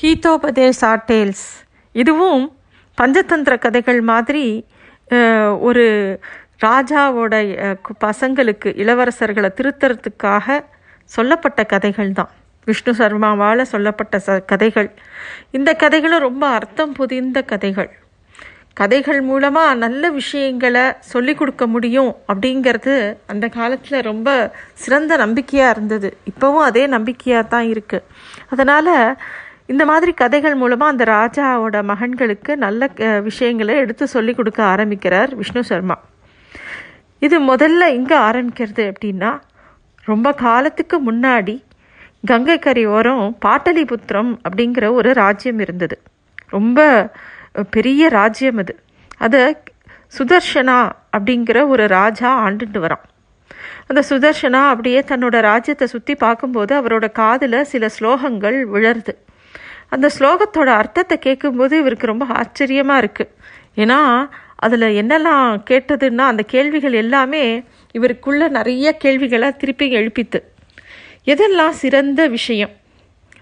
ஹீதோபதேசா tales இதுவும் பஞ்சதந்திர கதைகள் மாதிரி ஒரு ராஜாவோட பசங்களுக்கு இளவரசர்களை திருத்தறதுக்காக சொல்லப்பட்ட கதைகள் தான். விஷ்ணு சர்மாவால் சொல்லப்பட்ட ச கதைகள். இந்த கதைகளும் ரொம்ப அர்த்தம் புதிந்த கதைகள். கதைகள் மூலமாக நல்ல விஷயங்களை சொல்லிக் கொடுக்க முடியும் அப்படிங்கிறது அந்த காலத்தில் ரொம்ப சிறந்த நம்பிக்கையாக இருந்தது. இப்போவும் அதே நம்பிக்கையாக தான் இருக்குது அதனால் இந்த மாதிரி கதைகள் மூலமாக அந்த ராஜாவோட மகன்களுக்கு நல்ல விஷயங்களை எடுத்து சொல்லி கொடுக்க ஆரம்பிக்கிறார் விஷ்ணு சர்மா. இது முதல்ல இங்கே ஆரம்பிக்கிறது அப்படின்னா ரொம்ப காலத்துக்கு முன்னாடி கங்கை கரை ஓரம் பாட்டலிபுத்திரம் அப்படிங்கிற ஒரு ராஜ்யம் இருந்தது. ரொம்ப பெரிய ராஜ்யம் அது. அதை சுதர்ஷனா அப்படிங்கிற ஒரு ராஜா ஆண்டுட்டு வரான். அந்த சுதர்ஷனா அப்படியே தன்னோட ராஜ்யத்தை சுற்றி பார்க்கும்போது அவரோட காதில் சில ஸ்லோகங்கள் விழருது. அந்த ஸ்லோகத்தோட அர்த்தத்தை கேட்கும்போது இவருக்கு ரொம்ப ஆச்சரியமாக இருக்குது ஏன்னா அதில் என்னெல்லாம் கேட்டதுன்னா அந்த கேள்விகள் எல்லாமே இவருக்குள்ள நிறைய கேள்விகளை திருப்பி எழுப்பித்து. எதெல்லாம் சிறந்த விஷயம்?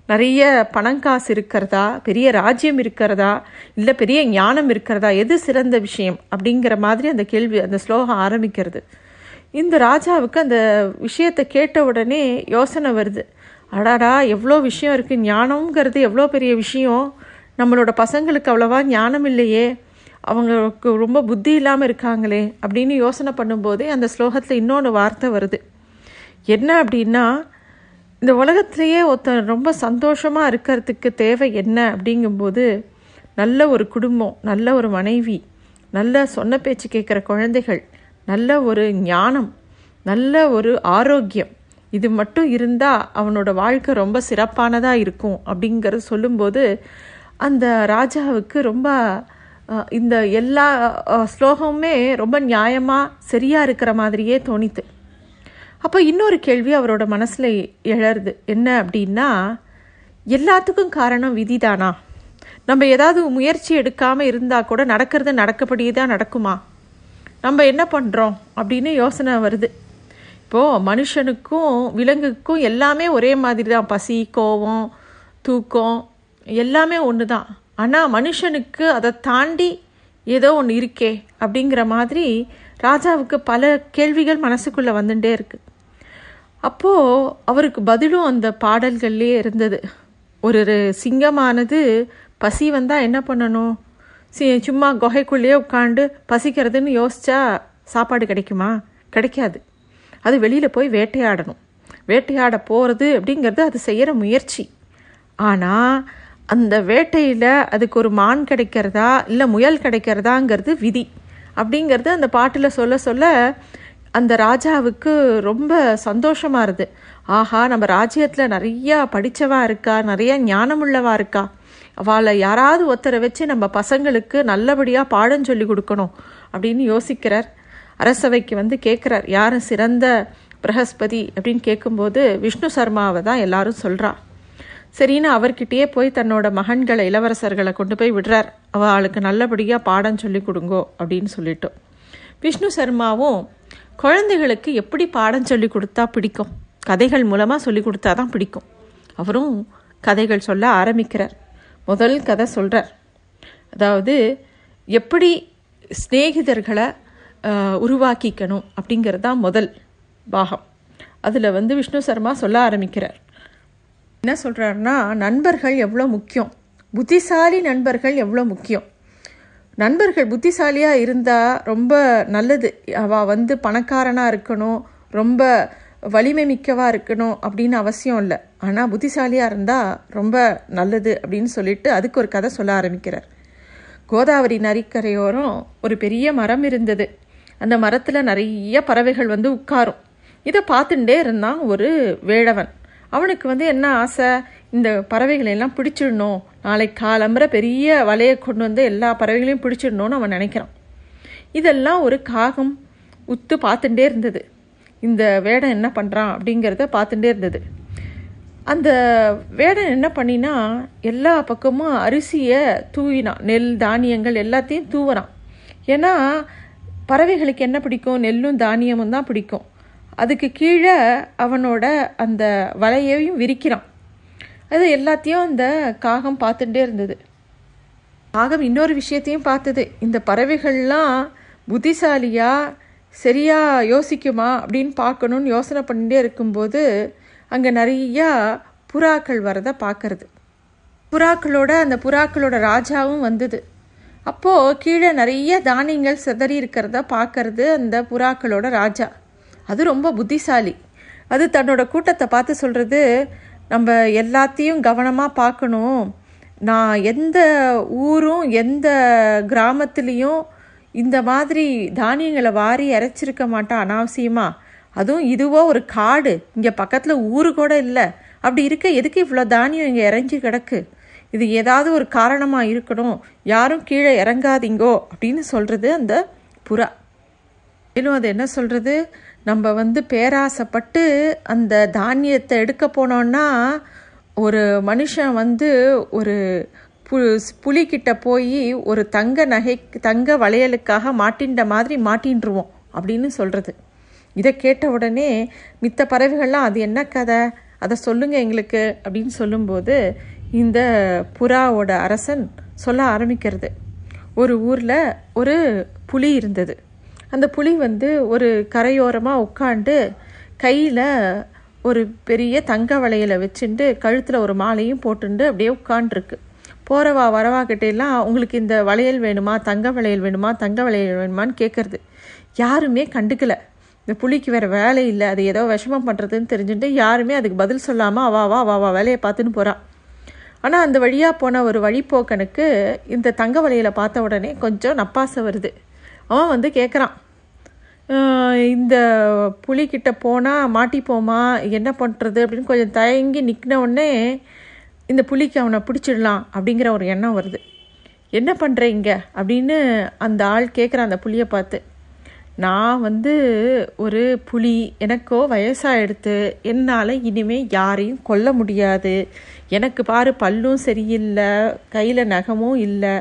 நிறைய பணங்காசு இருக்கிறதா? பெரிய ராஜ்யம் இருக்கிறதா? இல்லை பெரிய ஞானம் இருக்கிறதா? எது சிறந்த விஷயம்? அப்படிங்கிற மாதிரி அந்த கேள்வி அந்த ஸ்லோகம் ஆரம்பிக்கிறது. இந்த ராஜாவுக்கு அந்த விஷயத்தை கேட்ட உடனே யோசனை வருது. அடாடா எவ்வளோ விஷயம் இருக்குது ஞானம்ங்கிறது எவ்வளோ பெரிய விஷயம். நம்மளோட பசங்களுக்கு அவ்வளவா ஞானம் இல்லையே. அவங்களுக்கு ரொம்ப புத்தி இல்லாமல் இருக்காங்களே அப்படின்னு யோசனை பண்ணும்போதே அந்த ஸ்லோகத்தில் இன்னொன்று வார்த்தை வருது. என்ன அப்படின்னா இந்த உலகத்திலேயே ஒருத்தன் ரொம்ப சந்தோஷமாக இருக்கிறதுக்கு தேவை என்ன அப்படிங்கும்போது நல்ல ஒரு குடும்பம் நல்ல ஒரு மனைவி நல்ல சொன்ன பேச்சு கேட்குற குழந்தைகள் நல்ல ஒரு ஞானம் நல்ல ஒரு ஆரோக்கியம் இது மட்டும் இருந்தால் அவனோட வாழ்க்கை ரொம்ப சிறப்பானதாக இருக்கும் அப்படிங்கிறது சொல்லும்போது அந்த ராஜாவுக்கு ரொம்ப இந்த எல்லா ஸ்லோகமுமே ரொம்ப நியாயமாக சரியாக இருக்கிற மாதிரியே தோணித்து. அப்போ இன்னொரு கேள்வி அவரோட மனசில் எழருது என்ன அப்படின்னா எல்லாத்துக்கும் காரணம் விதிதானா? நம்ம ஏதாவது முயற்சி எடுக்காமல் இருந்தால் கூட நடக்கிறது நடக்கப்படியே தான் நடக்குமா? நம்ம என்ன பண்ணுறோம் அப்படின்னு யோசனை வருது. இப்போது மனுஷனுக்கும் விலங்குக்கும் எல்லாமே ஒரே மாதிரி தான் பசி கோவம் தூக்கம் எல்லாமே ஒன்று தான் ஆனால் மனுஷனுக்கு அதை தாண்டி ஏதோ ஒன்று இருக்கே அப்படிங்கிற மாதிரி ராஜாவுக்கு பல கேள்விகள் மனசுக்குள்ளே வந்துட்டே இருக்கு. அப்போது அவருக்கு பதிலும் அந்த பாடல்கள்லேயே இருந்தது. ஒரு ஒரு சிங்கமானது பசி வந்தால் என்ன பண்ணணும்? சி சும்மா குகைக்குள்ளேயே உட்காந்து பசிக்கிறதுன்னு யோசிச்சா சாப்பாடு கிடைக்குமா? கிடைக்காது. அது வெளியில் போய் வேட்டையாடணும். வேட்டையாட போகிறது அப்படிங்கிறது அது செய்கிற முயற்சி. ஆனால் அந்த வேட்டையில் அதுக்கு ஒரு மான் கிடைக்கிறதா இல்லை முயல் கிடைக்கிறதாங்கிறது விதி. அப்படிங்கிறது அந்த பாட்டில் சொல்ல சொல்ல அந்த ராஜாவுக்கு ரொம்ப சந்தோஷமாக இருது. ஆஹா நம்ம ராஜ்யத்தில் நிறையா படித்தவா இருக்கா நிறையா ஞானமுள்ளவா இருக்கா? அவளை யாராவது ஒருத்தரை வச்சு நம்ம பசங்களுக்கு நல்லபடியாக பாடம் சொல்லி கொடுக்கணும் அப்படின்னு யோசிக்கிறார். அரசவைக்கு வந்து கேட்குறார். யாரும் சிறந்த பிரகஸ்பதி? அப்படின்னு கேட்கும்போது விஷ்ணு சர்மாவை தான் எல்லாரும் சொல்கிறா சரின்னு அவர்கிட்டயே போய் தன்னோட மகன்களை இளவரசர்களை கொண்டு போய் விடுறார். அவளுக்கு நல்லபடியாக பாடம் சொல்லி கொடுங்கோ அப்படின்னு சொல்லிட்டோம். விஷ்ணு சர்மாவும் குழந்தைகளுக்கு எப்படி பாடம் சொல்லி கொடுத்தா பிடிக்கும்? கதைகள் மூலமாக சொல்லி கொடுத்தா தான் பிடிக்கும். அவரும் கதைகள் சொல்ல ஆரம்பிக்கிறார். முதல் கதை சொல்கிறார் அதாவது எப்படி சிநேகிதர்களை உருவாக்கிக்கணும் அப்படிங்கிறது தான் முதல் பாகம். அதில் வந்து விஷ்ணு சர்மா சொல்ல ஆரம்பிக்கிறார். என்ன சொல்கிறாருன்னா நண்பர்கள் எவ்வளோ முக்கியம். புத்திசாலி நண்பர்கள் எவ்வளோ முக்கியம். நண்பர்கள் புத்திசாலியாக இருந்தால் ரொம்ப நல்லது. அவள் வந்து பணக்காரனாக இருக்கணும் ரொம்ப வலிமை மிக்கவாக இருக்கணும் அப்படின்னு அவசியம் இல்லை. ஆனால் புத்திசாலியாக இருந்தால் ரொம்ப நல்லது அப்படின்னு சொல்லிட்டு அதுக்கு ஒரு கதை சொல்ல ஆரம்பிக்கிறார். கோதாவரி நரிக்கரையோரம் ஒரு பெரிய மரம் இருந்தது. அந்த மரத்தில் நிறைய பறவைகள் வந்து உட்காரும். இதை பார்த்துட்டே இருந்தான் ஒரு வேழவன் அவனுக்கு வந்து என்ன ஆசை? இந்த பறவைகளை எல்லாம் பிடிச்சிடணும். நாளைக்கு காலம்புற பெரிய வலையை கொண்டு வந்து எல்லா பறவைகளையும் பிடிச்சிடணும்னு அவன் நினைக்கிறான். இதெல்லாம் ஒரு காகம் உத்து பார்த்துட்டே இருந்தது. இந்த வேடன் என்ன பண்ணுறான் அப்படிங்கிறத பார்த்துட்டே இருந்தது. அந்த வேடன் என்ன பண்ணினா எல்லா பக்கமும் அரிசியை தூவினான். நெல் தானியங்கள் எல்லாத்தையும் தூவுறான் ஏன்னா பறவைகளுக்கு என்ன பிடிக்கும்? நெல்லும் தானியமும் தான் பிடிக்கும். அதுக்கு கீழே அவனோட அந்த வலையையும் விரிக்கிறான். அது எல்லாத்தையும் அந்த காகம் பார்த்துட்டே இருந்தது. காகம் இன்னொரு விஷயத்தையும் பார்த்தது. இந்த பறவைகள்லாம் புத்திசாலியாக சரியாக யோசிக்குமா அப்படின்னு பார்க்கணுன்னு யோசனை பண்ணிட்டே இருக்கும்போது அங்கே நிறையா புறாக்கள் வரதை பார்க்கறது. புறாக்களோட அந்த புறாக்களோட ராஜாவும் வந்தது. அப்போது கீழே நிறைய தானியங்கள் சிதறி இருக்கிறத பார்க்கறது அந்த புறாக்களோட ராஜா. அது ரொம்ப புத்திசாலி. அது தன்னோட கூட்டத்தை பார்த்து சொல்கிறது நம்ம எல்லாத்தையும் கவனமாக பார்க்கணும். நான் எந்த ஊரும் எந்த கிராமத்துலேயும் இந்த மாதிரி தானியங்களை வாரி இறைச்சிருக்க மாட்டேன் அனாவசியமாக அதுவும் இதுவோ ஒரு காடு. இங்கே பக்கத்தில் ஊரு கூட இல்லை. அப்படி இருக்க எதுக்கு இவ்வளோ தானியம் இங்கே இறைஞ்சி கிடக்கு? இது ஏதாவது ஒரு காரணமாக இருக்கணும். யாரும் கீழே இறங்காதீங்கோ அப்படின்னு சொல்கிறது அந்த புறா. மேலும் அது என்ன சொல்கிறது நம்ம வந்து பேராசைப்பட்டு அந்த தானியத்தை எடுக்க போனோன்னா ஒரு மனுஷன் வந்து ஒரு பு புலிக்கிட்ட போய் ஒரு தங்க நகை தங்க வளையலுக்காக மாட்டின்ற மாதிரி மாட்டின்றுவோம் அப்படின்னு சொல்கிறது இதை கேட்ட உடனே மித்த பறவைகள்லாம் அது என்ன கதை? அதை சொல்லுங்கள் எங்களுக்கு. அப்படின்னு சொல்லும்போது இந்த புறாவோட அரசன் சொல்ல ஆரம்பிக்கிறது. ஒரு ஊரில் ஒரு புலி இருந்தது. அந்த புலி வந்து ஒரு கரையோரமாக உட்காண்டு கையில் ஒரு பெரிய தங்க வளையலை வச்சுட்டு கழுத்தில் ஒரு மாலையும் போட்டுண்டு அப்படியே உட்காண்ட்ருக்கு போகிறவா வரவா கிட்டேலாம் உங்களுக்கு இந்த வளையல் வேணுமா? தங்க வளையல் வேணுமா? தங்க வளையல் வேணுமான்னு கேட்குறது யாருமே கண்டுக்கலை. இந்த புலிக்கு வேறு வேலை இல்லை. அது ஏதோ விஷமம் பண்ணுறதுன்னு தெரிஞ்சுட்டு யாருமே அதுக்கு பதில் சொல்லாமல் அவாவா வா வா வா வேலையை பார்த்துன்னு போகிறான் ஆனால் அந்த வழியாக போன ஒரு வழிப்போக்கனுக்கு இந்த தங்க வலையில் பார்த்த உடனே கொஞ்சம் நப்பாசை வருது. அவன் வந்து கேட்குறான் இந்த புலிக்கிட்ட போனால் மாட்டிப்போமா? என்ன பண்ணுறது அப்படின்னு கொஞ்சம் தயங்கி நிற்கின உடனே இந்த புலிக்கு அவனை பிடிச்சிடலாம் அப்படிங்கிற ஒரு எண்ணம் வருது. என்ன பண்ணுறீங்க அப்படின்னு அந்த ஆள் கேட்குறான் அந்த புலியை பார்த்து. நான் வந்து ஒரு புலி எனக்கோ வயசாகிடுத்து என்னால் இனிமேல் யாரையும் கொல்ல முடியாது. எனக்கு பாரு பல்லும் சரியில்லை கையில் நகமும் இல்லை.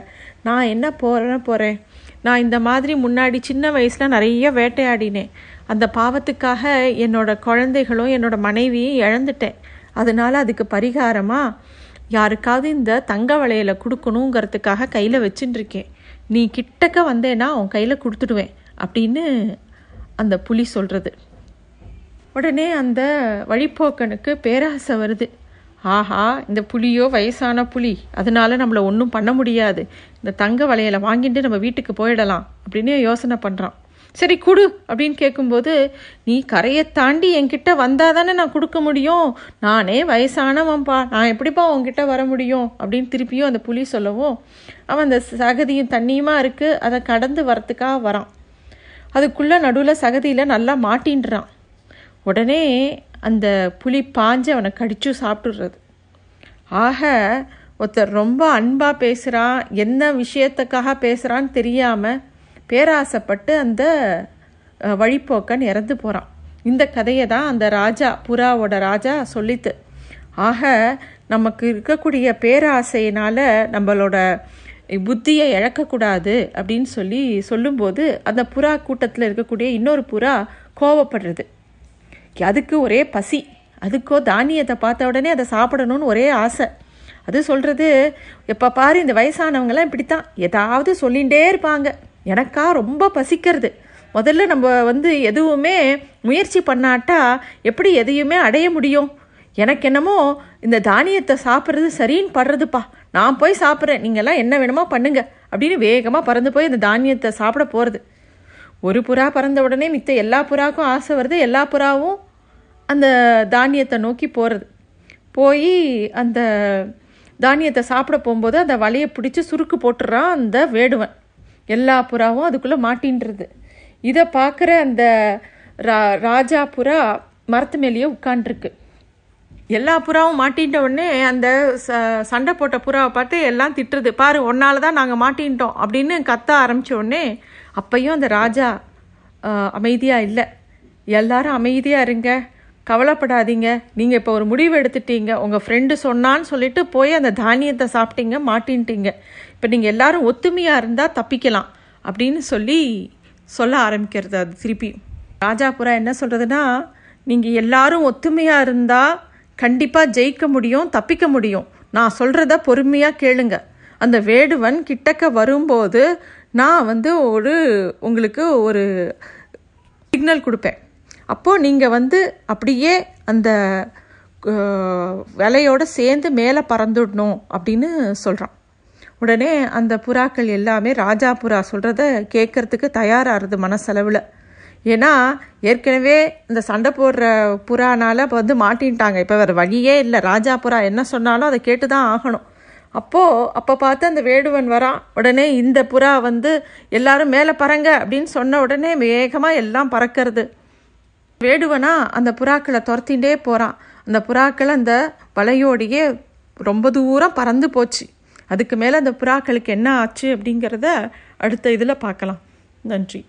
நான் என்ன போகிறேன் போகிறேன் நான் இந்த மாதிரி முன்னாடி சின்ன வயசில் நிறைய வேட்டையாடினேன். அந்த பாவத்துக்காக என்னோட குழந்தைகளும் என்னோட மனைவியும் இழந்துட்டேன். அதனால் அதுக்கு பரிகாரமாக யாருக்காவது இந்த தங்க வளையலை கொடுக்கணுங்கிறதுக்காக கையில் வச்சுட்டுருக்கேன் நீ கிட்டக்க வந்தேன்னா அவன் கையில் கொடுத்துடுவேன். அப்படின்னு அந்த புலி சொல்கிறது உடனே அந்த வழிப்போக்கனுக்கு பேராசை வருது. ஆஹா இந்த புலியோ வயசான புலி. அதனால நம்மளை ஒன்றும் பண்ண முடியாது. இந்த தங்க வளையலை வாங்கிட்டு நம்ம வீட்டுக்கு போயிடலாம் அப்படின்னு யோசனை பண்ணுறான் சரி கொடு அப்படின்னு கேட்கும்போது நீ கரையை தாண்டி என்கிட்ட வந்தால் தானே நான் கொடுக்க முடியும்? நானே வயசானவன்ப்பா நான் எப்படிப்பா உங்ககிட்ட வர முடியும்? அப்படின்னு திருப்பியும் அந்த புலி சொல்லவும் அவன் அந்த சகதியும் தண்ணியுமா இருக்குது அதை கடந்து வரத்துக்காக வரான். அதுக்குள்ளே நடுவில் சகதியில் நல்லா மாட்டின்றான். உடனே அந்த புலி பாஞ்சு அவனை கடிச்சு சாப்பிட்டுடுறது ஆக ஒருத்தர் ரொம்ப அன்பாக பேசுகிறான் என்ன விஷயத்துக்காக பேசுகிறான்னு தெரியாமல் பேராசைப்பட்டு அந்த வழிப்போக்கன் இறந்து போகிறான் இந்த கதையை தான் அந்த ராஜா புறாவோட ராஜா சொல்லித்து. ஆக நமக்கு இருக்கக்கூடிய பேராசையினால் நம்மளோட புத்தியை இழக்கக்கூடாது அப்படின்னு சொல்லி சொல்லும்போது அந்த புறா கூட்டத்தில் இருக்கக்கூடிய இன்னொரு புறா கோவப்படுறது. அதுக்கு ஒரே பசி. அதுக்கோ தானியத்தை பார்த்த உடனே அதை சாப்பிடணும்னு ஒரே ஆசை. அது சொல்கிறது எப்போ பாரு இந்த வயசானவங்களாம் இப்படித்தான். ஏதாவது சொல்லிகிட்டே இருப்பாங்க. எனக்கா ரொம்ப பசிக்கிறது. முதல்ல நம்ம வந்து எதுவுமே முயற்சி பண்ணாட்டா எப்படி எதையுமே அடைய முடியும்? எனக்கு என்னமோ இந்த தானியத்தை சாப்பிட்றது சரின்னு படுறதுப்பா. நான் போய் சாப்பிட்றேன். நீங்கள்லாம் என்ன வேணுமோ பண்ணுங்க. அப்படின்னு வேகமாக பறந்து போய் அந்த தானியத்தை சாப்பிட போகிறது ஒரு புறா பறந்த உடனே மித்த எல்லா புறாவுக்கும் ஆசை வருது. எல்லா புறாவும் அந்த தானியத்தை நோக்கி போகிறது போய் அந்த தானியத்தை சாப்பிட போகும்போது அந்த வலையை பிடிச்சி சுருக்கு போட்டுறான் அந்த வேடுவன். எல்லா புறாவும் அதுக்குள்ளே மாட்டின்றது. இதை பார்க்குற அந்த ரா ராஜா புறா மரத்து மேலேயே உட்காண்ட்ருக்கு எல்லா புறாவும் மாட்டின்ட்ட உடனே அந்த ச சண்டை போட்ட புறாவை பார்த்து எல்லாம் திட்டுறது. பாரு ஒன்னால தான் நாங்கள் மாட்டின்ட்டோம் அப்படின்னு கத்த ஆரம்பித்த உடனே அப்பையும் அந்த ராஜா அமைதியாக இல்லை. எல்லாரும் அமைதியாக இருங்க. கவலைப்படாதீங்க. நீங்கள் இப்போ ஒரு முடிவு எடுத்துட்டீங்க. உங்கள் ஃப்ரெண்டு சொன்னான்னு சொல்லிட்டு போய் அந்த தானியத்தை சாப்பிட்டீங்க மாட்டின்ட்டீங்க. இப்போ நீங்கள் எல்லாரும் ஒத்துமையாக இருந்தால் தப்பிக்கலாம் அப்படின்னு சொல்லி சொல்ல ஆரம்பிக்கிறது அது திருப்பி. ராஜாபுரா என்ன சொல்கிறதுனா நீங்கள் எல்லாரும் ஒத்துமையாக இருந்தால் கண்டிப்பாக ஜெயிக்க முடியும் தப்பிக்க முடியும். நான் சொல்கிறத பொறுமையாக கேளுங்க. அந்த வேடுவன் கிட்டக்க வரும்போது நான் வந்து ஒரு உங்களுக்கு ஒரு சிக்னல் கொடுப்பேன். அப்போது நீங்கள் வந்து அப்படியே அந்த விலையோடு சேர்ந்து மேலே பறந்துடணும் அப்படின்னு சொல்கிறான் உடனே அந்த புறாக்கள் எல்லாமே ராஜா புறா சொல்கிறத கேட்கறதுக்கு தயாராகிறது மனசளவில். ஏன்னா ஏற்கனவே இந்த சண்டை போடுற புறானால் இப்போ வந்து மாட்டின்ட்டாங்க. இப்போ வேறு வழியே இல்லை. ராஜா புறா என்ன சொன்னாலும் அதை கேட்டு தான் ஆகணும். அப்போது அப்போ பார்த்து அந்த வேடுவன் வரான் உடனே இந்த புறா வந்து எல்லாரும் மேலே பறங்க அப்படின்னு சொன்ன உடனே வேகமாக எல்லாம் பறக்கிறது. வேடுவனா அந்த புறாக்களை துரத்திண்டே போகிறான் அந்த புறாக்கள் அந்த வலையோடையே ரொம்ப தூரம் பறந்து போச்சு. அதுக்கு மேலே அந்த புறாக்களுக்கு என்ன ஆச்சு அப்படிங்கிறத அடுத்த இதில் பார்க்கலாம். நன்றி.